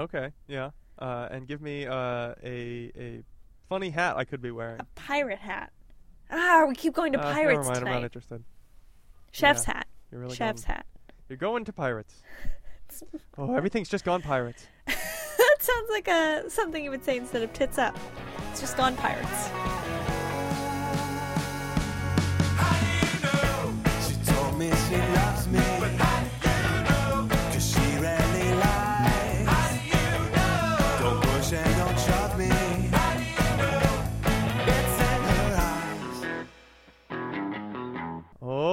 Okay, yeah. Uh, and give me uh, a a funny hat I could be wearing. A pirate hat. Ah, we keep going to Uh, pirates never mind, tonight. I'm not interested. Chef's Yeah. hat. You're really Chef's going, hat. You're going to pirates. oh, everything's just gone pirates. that sounds like a something you would say instead of tits up. It's just gone pirates. She told me she loves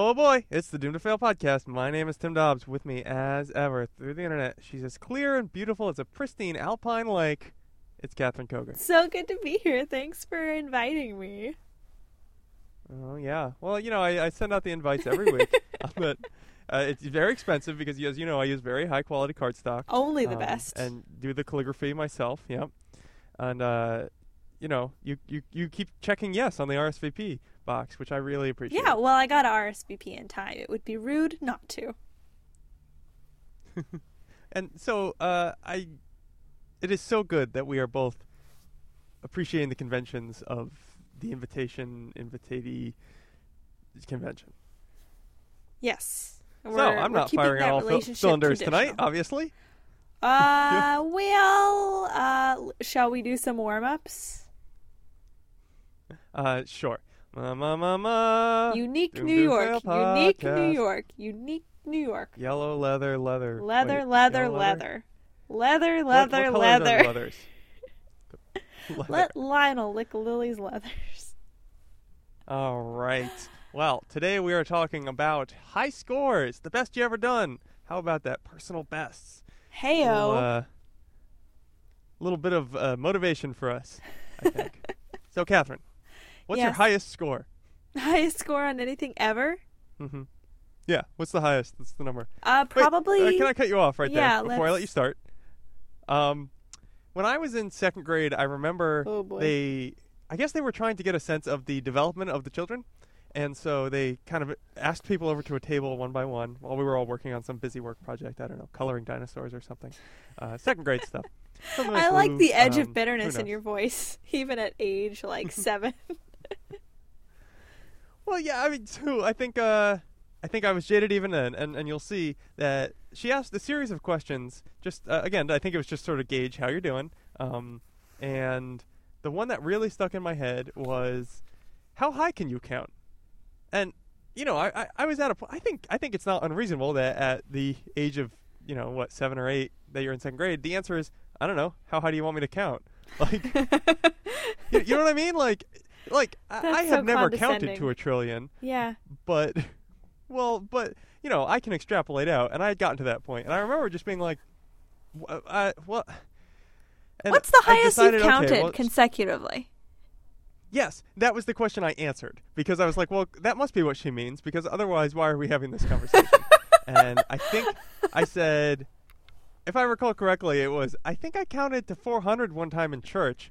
Oh boy, it's the Doom to Fail podcast. My name is Tim Dobbs. With me, as ever, through the internet, she's as clear and beautiful as a pristine alpine lake. It's Catherine Kogan. So good to be here. Thanks for inviting me. Oh yeah. Well, you know, I, I send out the invites every week, but uh, it's very expensive because, as you know, I use very high quality cardstock. Only the um, best. and do the calligraphy myself. Yep. And uh, you know, you, you you keep checking yes on the RSVP box, which I really appreciate. yeah, well, I got a RSVP in time. It would be rude not to. And so uh, I, it is so good that we are both appreciating the conventions of the invitation invitatee convention. Yes. so We're- I'm not firing on all cylinders tonight, obviously. Uh, well, uh, shall we do some warm ups? Uh, sure. Ma ma ma ma. Unique Doom New York, unique New. York, unique New York. Yellow leather, leather. Leather, Wait, leather, leather. Leather, What- leather, what color leather. leathers? leather. Let Lionel lick Lily's leathers. All right. Well, today we are talking about high scores, the best you ever done. How about that? Personal bests. Heyo. little, uh, little bit of uh, motivation for us, I think. so, Catherine, what's your highest score? Highest score on anything ever? Mm-hmm. Yeah, what's the highest? That's the number. Uh, Wait, probably. uh, can I cut you off right Yeah, there before I let you start? Um, when I was in second grade, I remember Oh, they, I guess they were trying to get a sense of the development of the children, and so they kind of asked people over to a table one by one while we were all working on some busy work project. I don't know, coloring dinosaurs or something. Uh, second grade stuff. Something I like blue, the edge um, of bitterness in your voice, even at age like seven. Well, yeah, I mean, too. I think, uh, I think I was jaded even then, and, and you'll see that she asked a series of questions. Just uh, again, I think it was just sort of gauge how you're doing. Um, and the one that really stuck in my head was, how high can you count? And you know, I, I, I was at a. I think I think it's not unreasonable that at the age of you know what seven or eight that you're in second grade, the answer is I don't know. How high do you want me to count? Like, you, you know what I mean? Like, like I, That's I have so never counted to a trillion yeah. but well but you know i can extrapolate out and i had gotten to that point and i remember just being like wh- uh, I, what and What's the highest decided, you've okay, counted well, consecutively? yes that was the question i answered because i was like well that must be what she means because otherwise why are we having this conversation and i think i said if i recall correctly it was i think i counted to 400 one time in church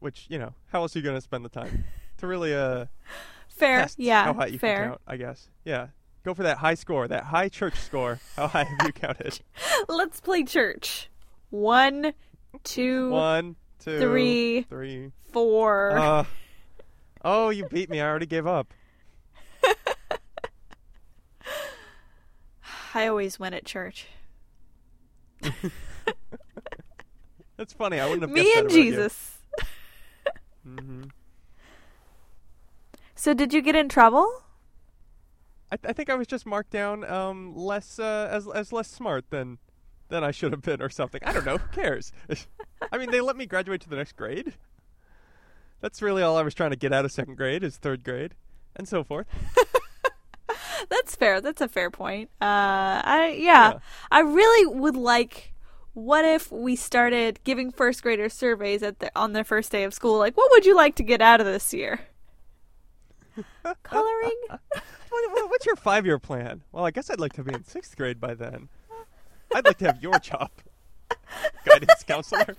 which you know how else are you going to spend the time to really uh Fair. test yeah. how high you fair. can count, I guess. Yeah. Go for that high score, that high church score. How high have you counted? Let's play church. One, two, One, two, Three. three. Uh, oh, you beat me. I already gave up. I always win at church. That's funny. I wouldn't have Me and Jesus. you. Mhm. So did you get in trouble? I, I think I was just marked down um, less uh, as as less smart than than I should have been, or something. I don't know. Who cares? I mean, they let me graduate to the next grade. That's really all I was trying to get out of second grade is third grade, and so forth. That's fair. That's a fair point. Uh, I yeah, Yeah. I really would like. What if we started giving first graders surveys at the, on their first day of school? Like, what would you like to get out of this year? Coloring. What, what- what's your five year plan? Well, I guess I'd like to be in sixth grade by then. I'd like to have your job, guidance counselor.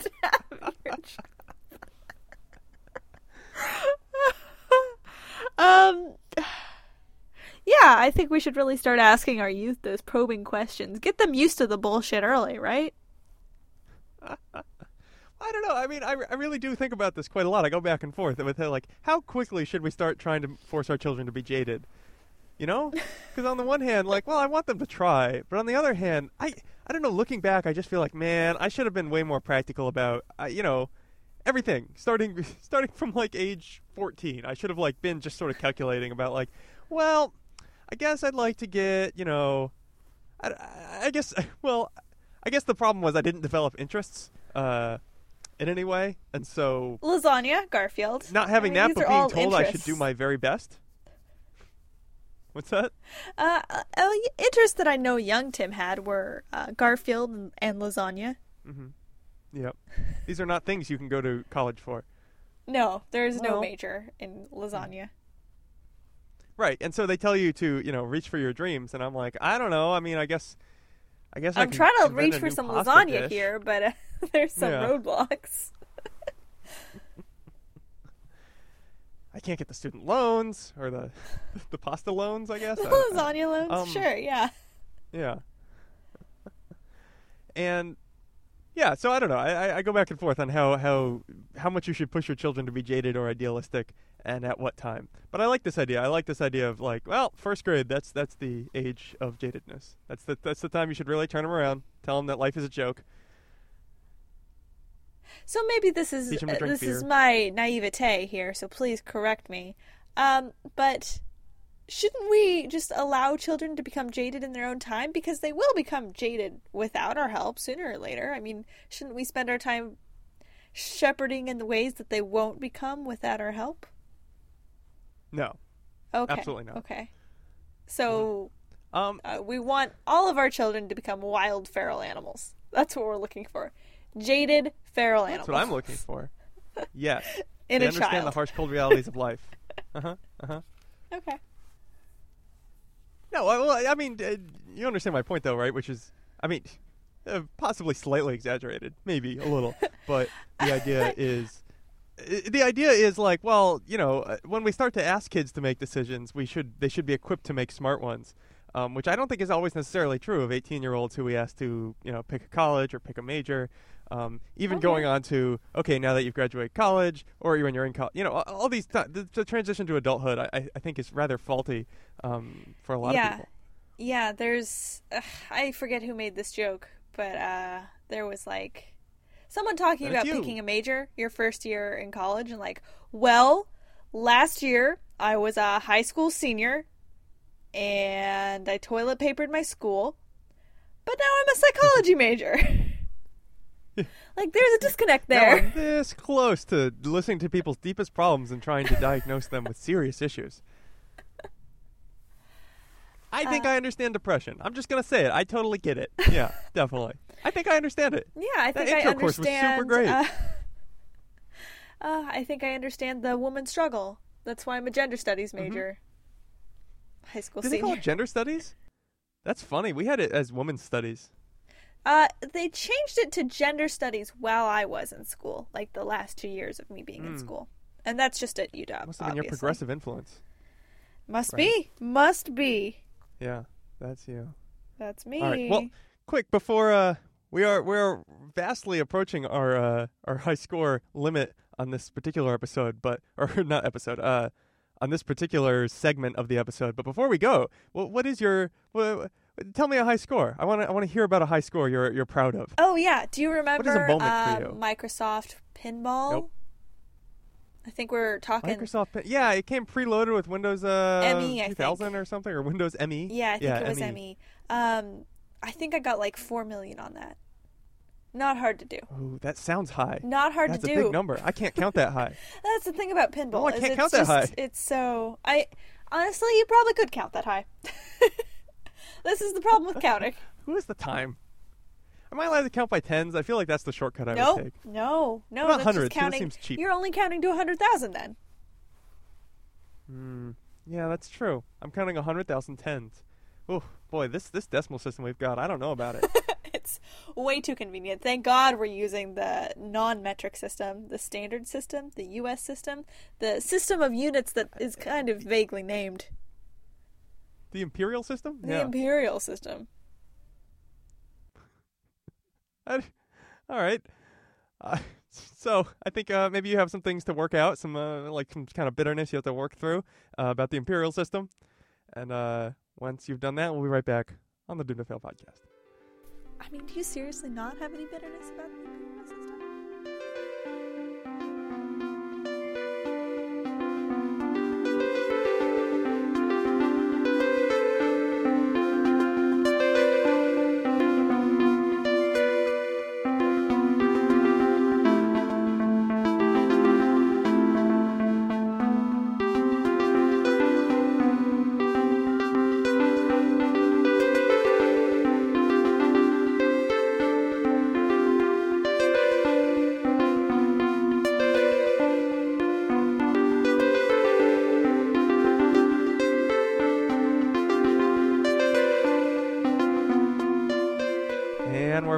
um. Yeah, I think we should really start asking our youth those probing questions. Get them used to the bullshit early, right? Don't know. I mean, I, I really do think about this quite a lot. I go back and forth with uh, like, how quickly should we start trying to force our children to be jaded? You know, because on the one hand, like, well, I want them to try, but on the other hand, I I don't know. Looking back, I just feel like, man, I should have been way more practical about, uh, you know, everything starting starting from like age 14. I should have like been just sort of calculating about like, well, I guess I'd like to get, you know, I, I guess, well, I guess the problem was I didn't develop interests uh, in any way, and so Lasagna, Garfield. not having I that, mean, these but being told I should do my very best. What's that? Uh, uh, interests that I know young Tim had were uh, Garfield and, and lasagna. Mm-hmm. Yep. These are not things you can go to college for. No, there's no major in lasagna. Right, and so they tell you to, you know, reach for your dreams, and I'm like, I don't know. I mean, I guess, I guess I'm trying to reach for some lasagna dish. here, but uh, there's some Yeah. roadblocks. I can't get the student loans or the the pasta loans. I guess The lasagna loans, um, sure, yeah. Yeah. and yeah, so I don't know. I, I, go back and forth on how, how how much you should push your children to be jaded or idealistic, and at what time. But I like this idea. I like this idea of like, well, first grade. That's that's the age of jadedness. That's the that's the time you should really turn them around. Tell them that life is a joke. So maybe this is Teach 'em to uh, this is my naivete here, so please correct me. Um, but shouldn't we just allow children to become jaded in their own time because they will become jaded without our help sooner or later? I mean, shouldn't we spend our time shepherding in the ways that they won't become without our help? No. Okay. Absolutely not. Okay. So Um. uh, we want all of our children to become wild feral animals. That's what we're looking for. Jaded feral animals. That's what I'm looking for. Yes. In they a understand child. the harsh, cold realities of life. Uh huh. Uh huh. Okay. No, I- well, I mean, uh, you understand my point, though, right? Which is, I mean, uh, possibly slightly exaggerated, maybe a little, but the idea is, the idea is like, well, you know, uh, when we start to ask kids to make decisions, we should they should be equipped to make smart ones, um, which I don't think is always necessarily true of 18 year olds who we ask to, you know, pick a college or pick a major. Um, even Okay. going on to okay, now that you've graduated college, or when you're in college, you know, all, all these ti- the, the transition to adulthood, I, I- think is rather faulty um, for a lot of yeah. people. Yeah, there's I forget who made this joke, but uh there was like someone talking That's about you. picking a major your first year in college and like, well, last year I was a high school senior and I toilet papered my school, but now I'm a psychology major. like there's a disconnect Now there. I'm this close to listening to people's deepest problems and trying to diagnose them with serious issues. I think Uh. I understand depression. I'm just gonna say it. I totally get it. Yeah, definitely. I think I understand it. Yeah, I That think I intro course was super understand. great. Uh, uh, I think I understand the woman's struggle. That's why I'm a gender studies major. High school Did Mm-hmm. they call it gender studies? That's funny. We had it as women's studies. Uh, they changed it to gender studies while I was in school, like the last two years of me being in Hmm. school, and that's just at UW. Must have been your progressive influence. Must Right. be, must be. Yeah, that's you. That's me. All right. Well, quick before uh, we are we are vastly approaching our uh, our high score limit on this particular episode, but or not episode. Uh, on this particular segment of the episode. But before we go, well, what is your? Well, tell me a high score. I want to I want to hear about a high score you're you're proud of. oh yeah, do you remember is a moment uh, for you? Microsoft Pinball? Nope. I think we're talking. Microsoft. Pin- Yeah, it came preloaded with Windows uh, ME, I 2000 or something, or Windows ME. Yeah, I think it was ME. ME. Um, I think I got like four million on that. Not hard to do. Ooh, that sounds high. Not hard That's to a do. big number. I can't count that high. That's the thing about pinball. No, I can't it's count that just, high. It's so I honestly, you probably could count that high. this is the problem with counting. Who is the time? Am I allowed to count by tens? I feel like that's the shortcut I no, would take. no, no. About that's hundreds? that seems cheap. You're only counting to a hundred thousand then. Hmm. Yeah, that's true. I'm counting 100,000 tens. Oh, boy, this this decimal system we've got, I don't know about it. it's way too convenient. Thank God we're using the non-metric system, the standard system, the U.S. system, the system of units that is kind of vaguely named the imperial system? the yeah. imperial system. I- all right. Uh, So I think uh, maybe you have some things to work out, some uh, like some kind of bitterness you have to work through uh, about the imperial system. And uh, once you've done that, we'll be right back on the Doom Not Fail podcast. I mean, do you seriously not have any bitterness about the imperial system?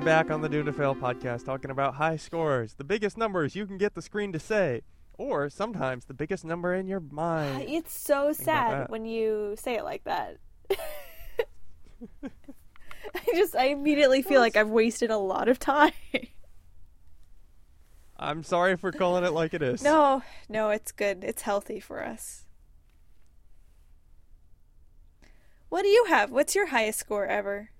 Back on the Doom to Fail podcast talking about high scores, the biggest numbers you can get the screen to say, or sometimes the biggest number in your mind. It's so about sad when you say it like that. I just, I immediately feel like I've wasted a lot of time. I'm sorry for calling it like it is. no, no, it's good. It's healthy for us. What do you have? What's your highest score ever?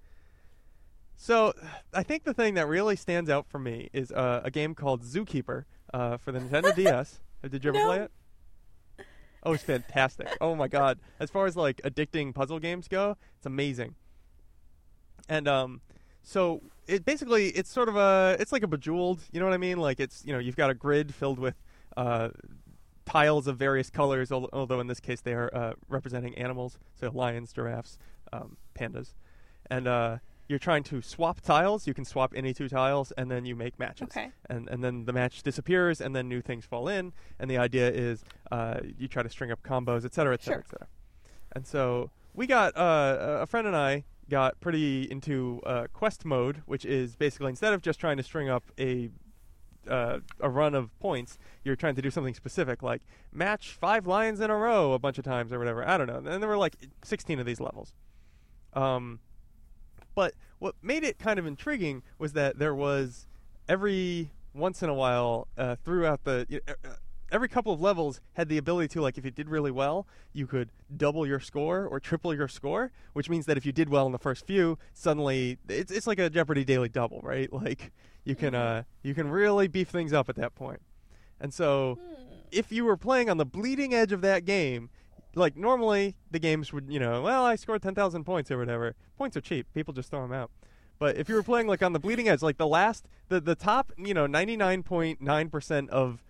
So I think the thing that really stands out for me is uh, a game called Zookeeper uh, for the Nintendo DS. Did you ever No. play it? Oh, it's fantastic. oh my god. As far as like addicting puzzle games go, it's amazing. And um so it basically it's sort of a it's like a bejeweled, you know what I mean? Like it's, you know, you've got a grid filled with uh tiles of various colors, al- although in this case they are uh, representing animals, so lions, giraffes, um, pandas, and uh, you're trying to swap tiles. You can swap any two tiles, and then you make matches. Okay. And and then the match disappears, and then new things fall in, and the idea is uh, you try to string up combos, et cetera, et cetera, Sure. et cetera. And so we got uh, a friend and I got pretty into uh, quest mode, which is basically instead of just trying to string up a uh, a run of points, you're trying to do something specific, like match five lions in a row a bunch of times or whatever. I don't know. And there were like 16 of these levels. Um, but what made it kind of intriguing was that there was every once in a while uh, throughout the uh, uh, every couple of levels had the ability to like if you did really well you could double your score or triple your score which means that if you did well in the first few suddenly it's, it's like a jeopardy daily double right? Like you can uh you can really beef things up at that point. And so if you were playing on the bleeding edge of that game, like normally the games would, you know, well, I scored 10,000 points or whatever. Points are cheap. People just throw them out. But if you were playing like on the bleeding edge, like the last, the, the top, you know, 99.9% of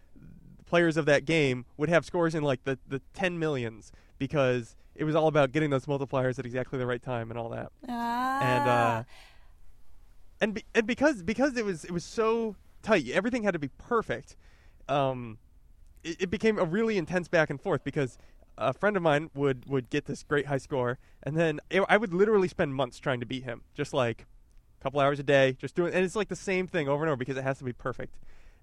players of that game would have scores in like the, the 10 millions because it was all about getting those multipliers at exactly the right time and all that Ah. and uh, and be, and because because it was it was so tight, everything had to be perfect. Um, it, it became a really intense back and forth because a friend of mine would would get this great high score, and then it, I would literally spend months trying to beat him, just like a couple hours a day, just doing, and it's like the same thing over and over because it has to be perfect.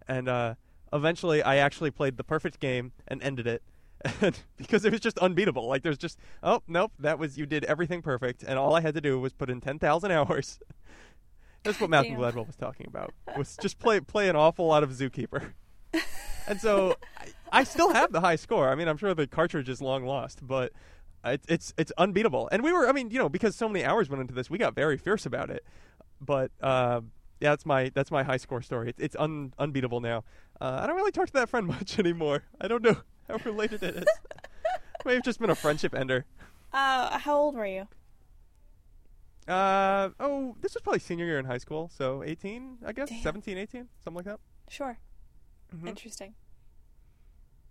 And uh, eventually, I actually played the perfect game and ended it. because it was just unbeatable. Like there's just oh nope, that was you did everything perfect, and all I had to do was put in ten thousand hours. That's what Malcolm. Gladwell was talking about. Was just play play an awful lot of Zookeeper. and so I, still have the high score. I mean, I'm sure the cartridge is long lost, but it's it's it's unbeatable. And we were, I mean, you know, because so many hours went into this, we got very fierce about it. But uh, yeah, that's my that's my high score story. It's, it's un, unbeatable now. Uh, I don't really talk to that friend much anymore. I don't know how related it is. May have just been a friendship ender. Uh, how old were you? Uh, oh, this was probably senior year in high school, so 18, I guess, Damn. 17, 18, something like that. Sure. Mhm. Interesting.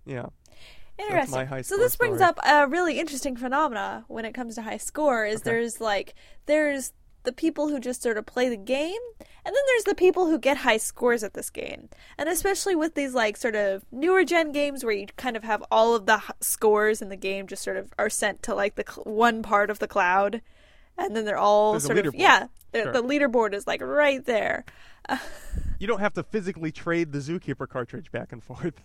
Yeah. Interesting. so this brings story. up a really interesting phenomena when it comes to high score is Okay. there's like there's the people who just sort of play the game and then there's the people who get high scores at this game. And especially with these like sort of newer gen games where you kind of have all of the h- scores in the game just sort of are sent to like the cl- one part of the cloud and then they're all There's sort of yeah, Sure. the leaderboard is like right there. You don't have to physically trade the Zookeeper cartridge back and forth.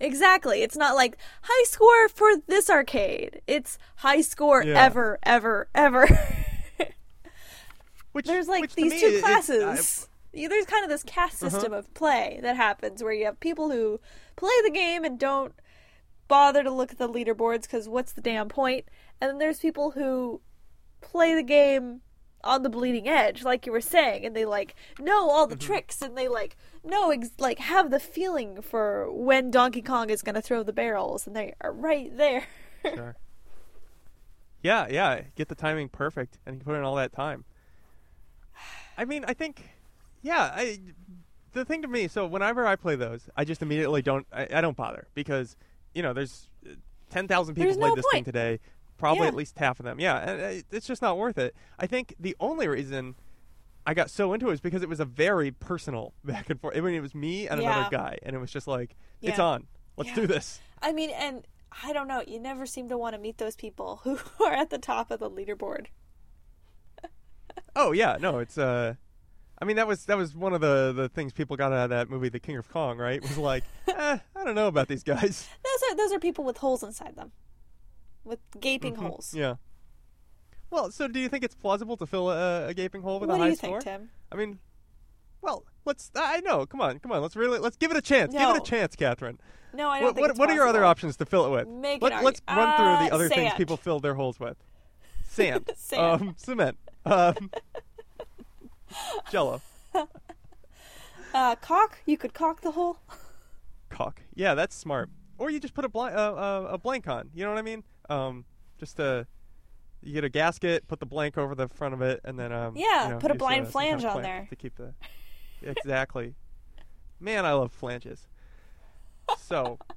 Exactly. It's not like high score for this arcade. It's high score Yeah. ever, ever, ever. Which There's like which these me, two it- classes. There's kind of this caste Uh-huh. system of play that happens where you have people who play the game and don't bother to look at the leaderboards because what's the damn point? And then there's people who play the game on the bleeding edge, like you were saying, and they like know all Mm-hmm. the tricks and they like know ex- like have the feeling for when Donkey Kong is going to throw the barrels, and they are right there. Sure. Yeah, yeah. Get the timing perfect, and you put in all that time. I mean, I think, yeah. I the thing to me. So whenever I play those, I just immediately don't. I, I don't bother because you know there's uh, ten thousand people There's played no this thing today. Probably Yeah. at least half of them. Yeah, and uh, it's just not worth it. I think the only reason. I got so into it was because it was a very personal back and forth. I mean, it was me and Yeah. another guy, and it was just like, it's on. Let's Yeah. do this. I mean, and I don't know, you never seem to want to meet those people who are at the top of the leaderboard. Oh yeah, no, it's uh I mean that was that was one of the the things people got out of that movie The King of Kong, right? Was like, eh, I don't know about these guys. Those are those are people with holes inside them, with gaping Mhm, holes. Yeah. Well, so do you think it's plausible to fill a, a gaping hole with what a do high you score? think, Tim? I mean, well, let's I know. Come on, come on. Let's really let's give it a chance. Give it a chance, Catherine. No, I don't What think what, what are your other options to fill it with? Make Let, argu- run through Uh, the other things people fill their holes with. Sand. Sand. Um, cement. Um, Jello. Uh, cock? You could cock the hole. Cock. Yeah, that's smart. Or you just put a blank, uh, uh, a blank on. You know what I mean? Um, just a you get a gasket, put the blank over the front of it, and then um, Yeah, you know, put a blind uh, some kind of flange on there. to keep the exactly. Man, I love flanges. So.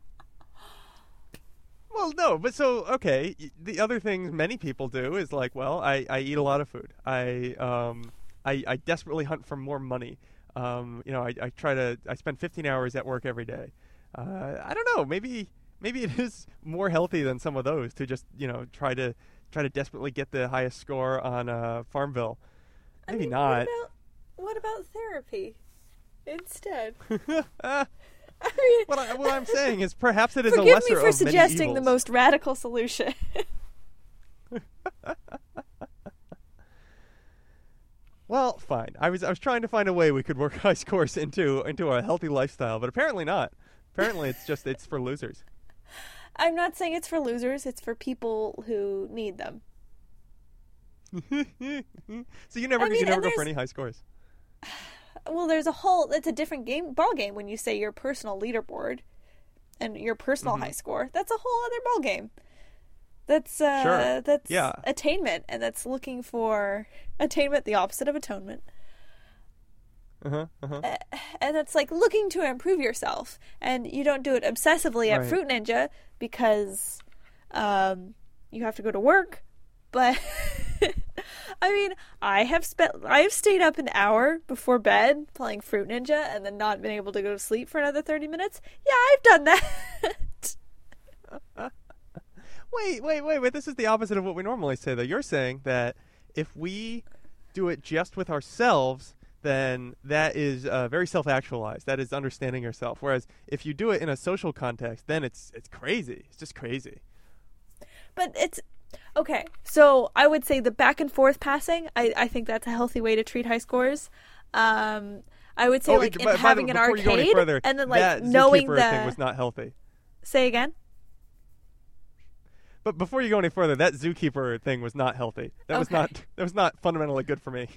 Well, no, but so okay. The other things many people do is like, well, I, I eat a lot of food. I um I, I desperately hunt for more money. Um, you know, I, I try to I spend 15 hours at work every day. Uh, I don't know. Maybe maybe it is more healthy than some of those to just you know try to try to desperately get the highest score on uh, Farmville. I Maybe mean, not. What about, what about therapy instead? Ah, I mean, what, I, what I'm saying is perhaps it is a lesser forgive me for of suggesting the most radical solution. Well, fine. I was I was trying to find a way we could work high scores into into a healthy lifestyle, but apparently not. Apparently, it's just it's for losers. I'm not saying it's for losers. It's for people who need them. so you never I mean, you never go for any high scores. Well, there's a whole. It's a different game ball game when you say your personal leaderboard and your personal Mm-hmm. high score. That's a whole other ball game. That's uh, Sure. that's Yeah. attainment, and that's looking for attainment, the opposite of atonement. Uh-huh, uh-huh. and it's like looking to improve yourself and you don't do it obsessively at Right. fruit ninja because um, you have to go to work but i mean i have spent i have stayed up an hour before bed playing fruit ninja and then not been able to go to sleep for another 30 minutes yeah i've done that Wait, wait, wait, wait. This is the opposite of what we normally say, though. You're saying that if we do it just with ourselves, then that is uh, very self-actualized. That is understanding yourself. Whereas if you do it in a social context, then it's it's crazy. It's just crazy. but it's okay so i would say the back and forth passing i, I think that's a healthy way to treat high scores um, i would say oh, like it- in by- by the- having an before you go any arcade further, and then like that knowing the thing was not healthy. say again But before you go any further, that zookeeper thing was not healthy. That was not that was not fundamentally good for me.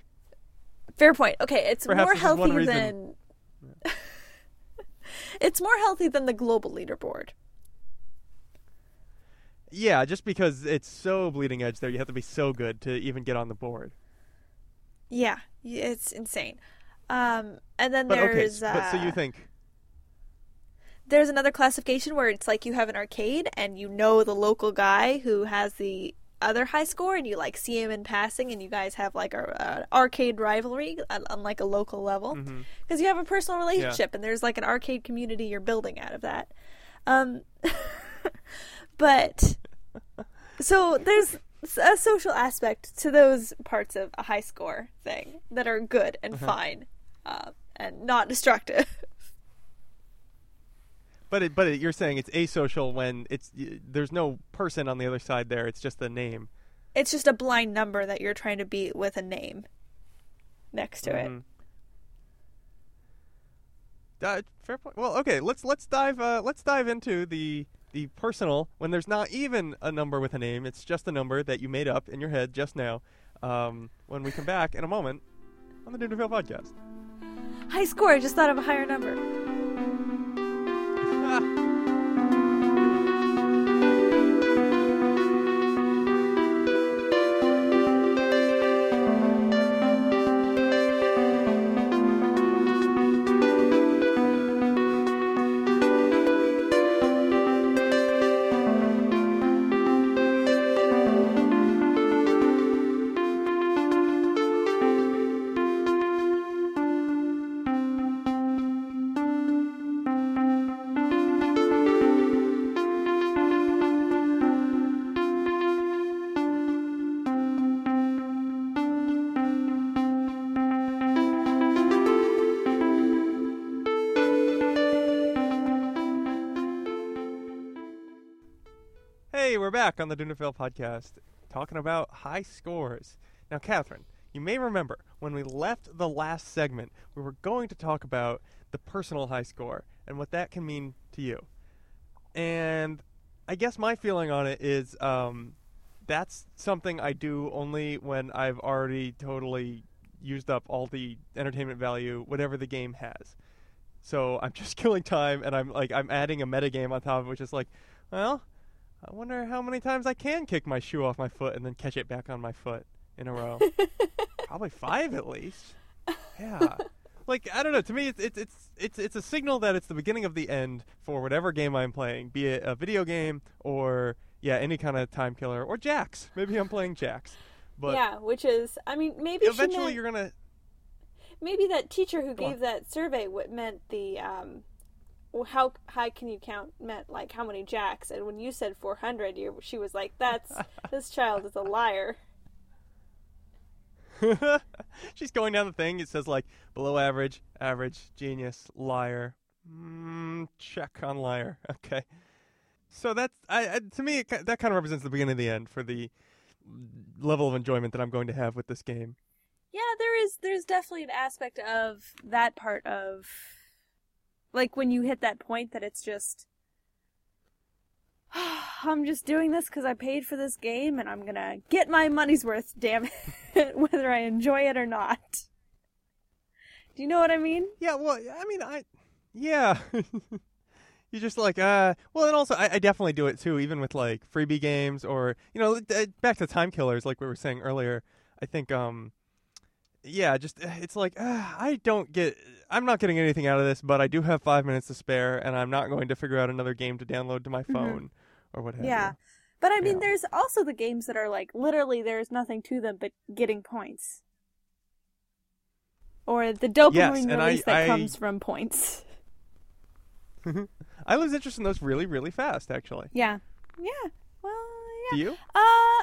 Fair point. Okay, it's Perhaps more this is one healthy than it's more healthy than the global leaderboard. Yeah, just because it's so bleeding edge there, you have to be so good to even get on the board. Yeah, it's insane. Um, and then But okay, there's s- but so you uh, think there's another classification where it's like you have an arcade and you know the local guy who has the other high score and you like see him in passing and you guys have like a, arcade rivalry on, on like a local level because you have a personal relationship and there's like an arcade community you're building out of that. Um but so there's a social aspect to those parts of a high score thing that are good and Uh-huh. fine uh, and not destructive But it, but it, you're saying it's asocial when it's there's no person on the other side there. It's just a name. it's just a blind number that you're trying to beat with a name next to it Mhm. Uh, fair point. Well, okay. Let's let's dive uh, let's dive into the the personal when there's not even a number with a name. It's just a number that you made up in your head just now. Um, when we come back in a moment on the Dunderville podcast. High score. I just thought of a higher number. We're back on the Dunderville podcast talking about high scores. Now, Catherine, you may remember when we left the last segment, we were going to talk about the personal high score and what that can mean to you. And I guess my feeling on it is um, that's something I do only when I've already totally used up all the entertainment value, whatever the game has. So I'm just killing time, and I'm like I'm adding a metagame on top of it, which is like, well, I wonder how many times I can kick my shoe off my foot and then catch it back on my foot in a row. Probably five at least. Yeah. Like I don't know. To me, it's it's it's it's it's a signal that it's the beginning of the end for whatever game I'm playing, be it a video game or yeah, any kind of time killer or jacks. Maybe I'm playing jacks. But yeah, which is, I mean, maybe eventually meant- you're gonna. maybe that teacher who Go on. gave that survey what meant the um well, how high can you count meant like how many jacks and when you said 400 you she was like that's this child is a liar She's going down the thing. It says like below average, average, genius, liar. Mm, check on liar. Okay. So that's I, I to me it, that kind of represents the beginning of the end for the level of enjoyment that I'm going to have with this game. yeah there is there's definitely an aspect of that part of like when you hit that point that it's just I'm just doing this because I paid for this game and I'm gonna get my money's worth, damn it, whether I enjoy it or not. Do you know what I mean? Yeah, well, I mean, I, yeah. you're just like, uh, well, and also, I, I definitely do it too, even with like freebie games or, you know, uh, back to time killers, like we were saying earlier. I think, um, yeah, just, uh, it's like, uh, I don't get, I'm not getting anything out of this, but I do have five minutes to spare, and I'm not going to figure out another game to download to my phone or what have Yeah. you. But I mean, Yeah. there's also the games that are like literally there's nothing to them but getting points. Or the dopamine Yes, and I- release that I- comes from points. I lose interest in those really, really fast, actually. Yeah. Yeah. Well, Do yeah. you? Uh,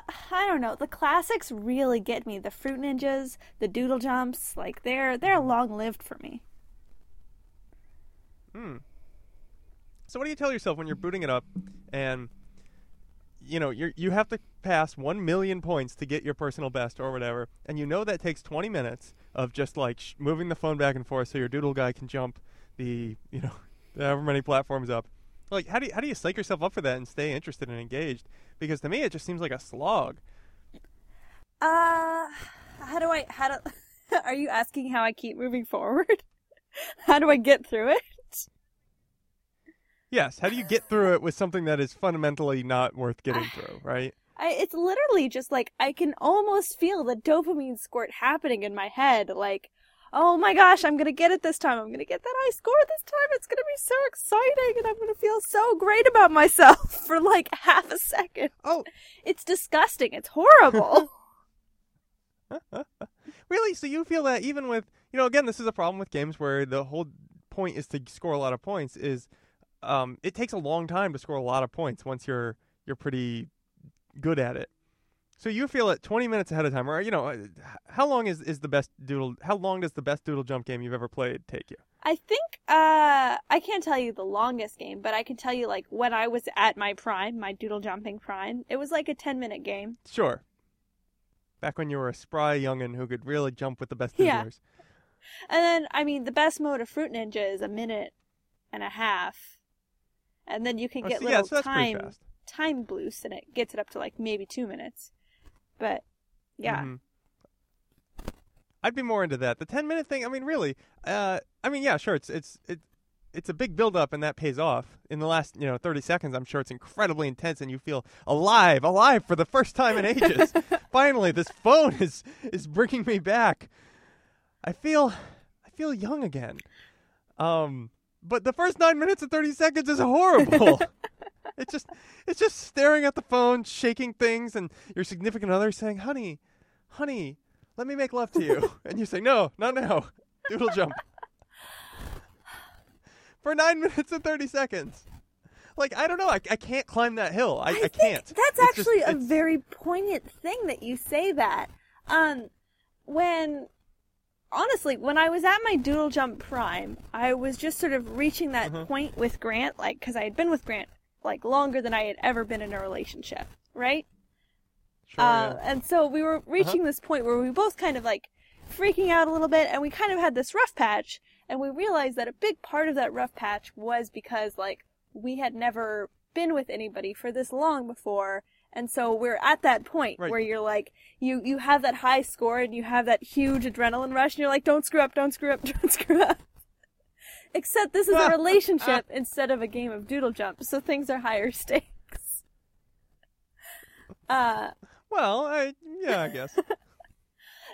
I don't know. The classics really get me. The Fruit Ninjas, the Doodle Jumps, like they're they're long lived for me. Hmm. So what do you tell yourself when you're booting it up, and you know you you have to pass one million points to get your personal best or whatever, and you know that takes 20 minutes of just like sh- moving the phone back and forth so your doodle guy can jump the you know however many platforms up. Like how do you, how do you psych yourself up for that and stay interested and engaged? Because to me it just seems like a slog. Uh, how do I how do Are you asking how I keep moving forward? how do I get through it? Yes. How do you get through it with something that is fundamentally not worth getting through? Right. I, it's literally just like I can almost feel the dopamine squirt happening in my head. Like, oh my gosh, I'm gonna get it this time. I'm gonna get that high score this time. It's gonna be so exciting, and I'm gonna feel so great about myself for like half a second. Oh, It's disgusting. It's horrible. Really? So you feel that even with you know again this is a problem with games where the whole point is to score a lot of points is um, it takes a long time to score a lot of points once you're you're pretty good at it. So you feel it 20 minutes ahead of time, or you know, how long is is the best doodle? How long does the best doodle jump game you've ever played take you? I think uh I can't tell you the longest game, but I can tell you like when I was at my prime, my doodle jumping prime, it was like a 10 minute game. Sure. Back when you were a spry youngin who could really jump with the best Yeah. doodlers. And then, I mean, the best mode of Fruit Ninja is a minute and a half. And then you can Oh, get so- little yeah, so time time boosts, and it gets it up to like maybe two minutes. But yeah, Mhm. I'd be more into that. The ten minute thing. I mean, really. Uh, I mean, yeah, sure. It's it's it, it's a big build up, and that pays off in the last you know thirty seconds. I'm sure it's incredibly intense, and you feel alive, alive for the first time in ages. Finally, this phone is is bringing me back. I feel I feel young again. Um, but the first nine minutes and thirty seconds is horrible. it's just it's just staring at the phone, shaking things, and your significant other saying, "Honey, honey, let me make love to you," and you say, "No, not now." Doodle jump for nine minutes and thirty seconds. Like I don't know, I, I can't climb that hill. I, I, think can't. That's It's just- actually a very poignant thing that you say that. Um, when honestly, when I was at my Doodle Jump Prime, I was just sort of reaching that Mhm. point with Grant, like because I had been with Grant like longer than I had ever been in a relationship, right? Sure, uh, yeah. And so we were reaching this point where we both kind of like freaking out a little bit, and we kind of had this rough patch, and we realized that a big part of that rough patch was because like we had never been with anybody for this long before. And so we're at that point Right. where you're like, you, you have that high score and you have that huge adrenaline rush and you're like, don't screw up, don't screw up, don't screw up. Except this is a relationship instead of a game of doodle jump, so things are higher stakes. Uh, Well, I yeah, I guess.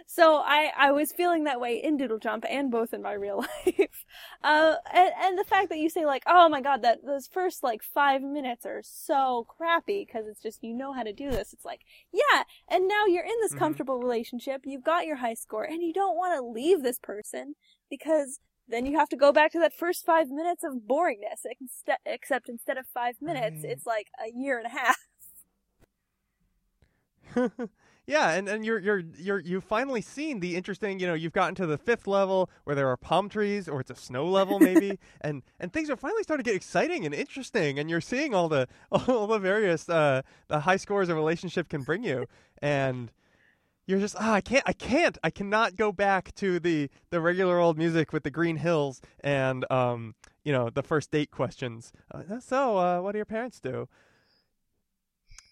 So I, I was feeling that way in Doodle Jump and both in my real life. Uh, and, and the fact that you say like, oh my god, that those first like five minutes are so crappy because it's just, you know how to do this. It's like, yeah. And now you're in this Mhm. comfortable relationship. You've got your high score and you don't want to leave this person because then you have to go back to that first five minutes of boringness. Except instead of five minutes, Right. it's like a year and a half. yeah, and, and you're you're you're you've finally seen the interesting. You know, you've gotten to the fifth level where there are palm trees, or it's a snow level maybe, and and things are finally starting to get exciting and interesting, and you're seeing all the all the various uh, the high scores a relationship can bring you, and you're just ah, I can't I can't I cannot go back to the the regular old music with the green hills and um you know the first date questions. Uh, so uh, what do your parents do?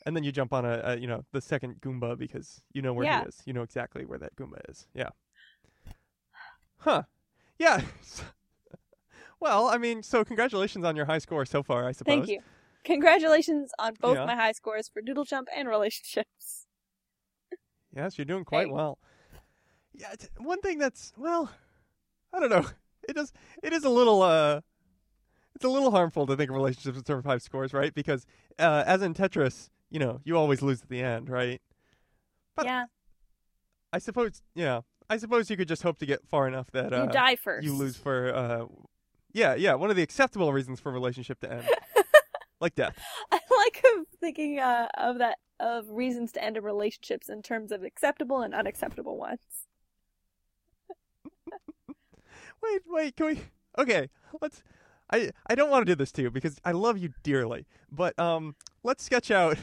And then you jump on a, a you know the second Goomba because you know where Yeah. he is. You know exactly where that Goomba is. Yeah. Huh. Yeah. well, I mean, so congratulations on your high score so far. I suppose. Thank you. Congratulations on both Yeah. my high scores for Doodle Jump and relationships. Yes, you're doing quite Hey. well. Yeah, one thing that's well, I don't know. It does. It is a little uh, it's a little harmful to think of relationships in terms of five scores, right? Because uh, as in Tetris, you know, you always lose at the end, right? But- yeah, I suppose, yeah, I suppose you could just hope to get far enough that uh, you die first. you lose for uh, yeah, yeah, one of the acceptable reasons for a relationship to end, like death. Of thinking uh, of that of reasons to end in relationships in terms of acceptable and unacceptable ones. Wait, wait, can we? Okay, let's. I I don't want to do this to you because I love you dearly, but um, let's sketch out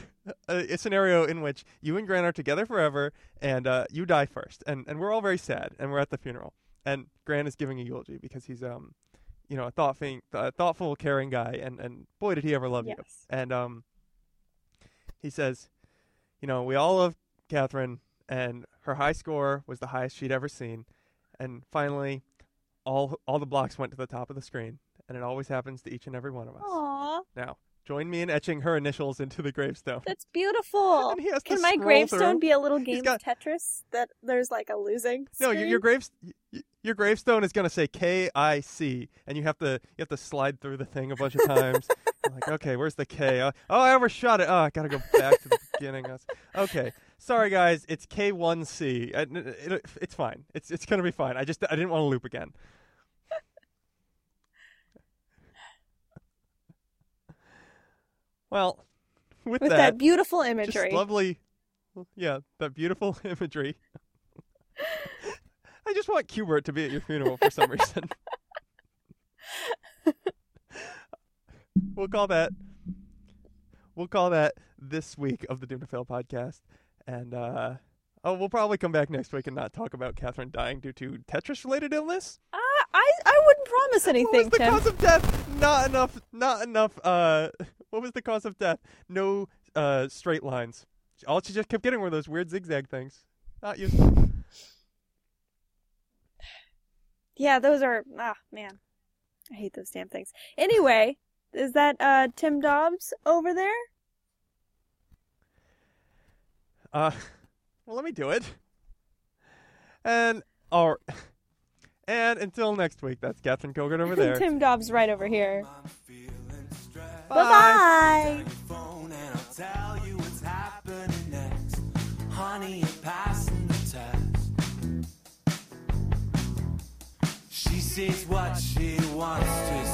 a, a scenario in which you and Grant are together forever, and uh, you die first, and and we're all very sad, and we're at the funeral, and Grant is giving a eulogy because he's um, you know, a thoughtful, a thoughtful, caring guy, and and boy did he ever love you, and um, he says, you know, we all love Catherine, and her high score was the highest she'd ever seen, and finally all all the blocks went to the top of the screen, and it always happens to each and every one of us. Aww, Now, join me in etching her initials into the gravestone. that's beautiful. And he has to Can my gravestone through. be a little game got- of Tetris that there's like a losing? No, your, your screen? graves your gravestone is gonna say K I C, and you have to you have to slide through the thing a bunch of times. You're like, okay, where's the K? Uh, oh, I overshot it. Oh, I gotta go back to the beginning. Okay, sorry guys, it's K one C. Uh, It's fine. It's it's gonna be fine. I just I didn't want to loop again. Well, with, with that, that, beautiful just imagery. lovely, yeah, that beautiful imagery. I just want Qbert to be at your funeral for some reason. we'll call that. We'll call that this week of the Doom to Fail podcast, and uh, Oh, we'll probably come back next week and not talk about Catherine dying due to Tetris-related illness. Uh, I I wouldn't promise anything. What was the Tim. cause of death? Not enough. Not enough. Uh, what was the cause of death? No uh straight lines. All she just kept getting were those weird zigzag things. Not useful. Yeah, those are ah man, I hate those damn things. Anyway, is that uh Tim Dobbs over there? Uh, well, let me do it. And all, and until next week, that's Catherine Kilgore over there. Tim Dobbs right over here. I'm feeling stressed. Bye bye. Sees what she wants to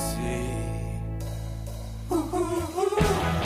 see.